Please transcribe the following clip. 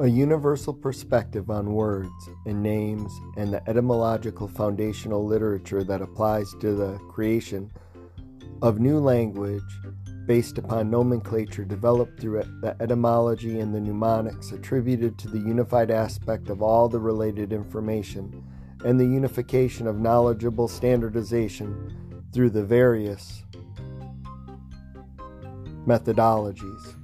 A universal perspective on words and names and the etymological foundational literature that applies to the creation of new language based upon nomenclature developed through the etymology and the mnemonics attributed to the unified aspect of all the related information and the unification of knowledgeable standardization through the various methodologies.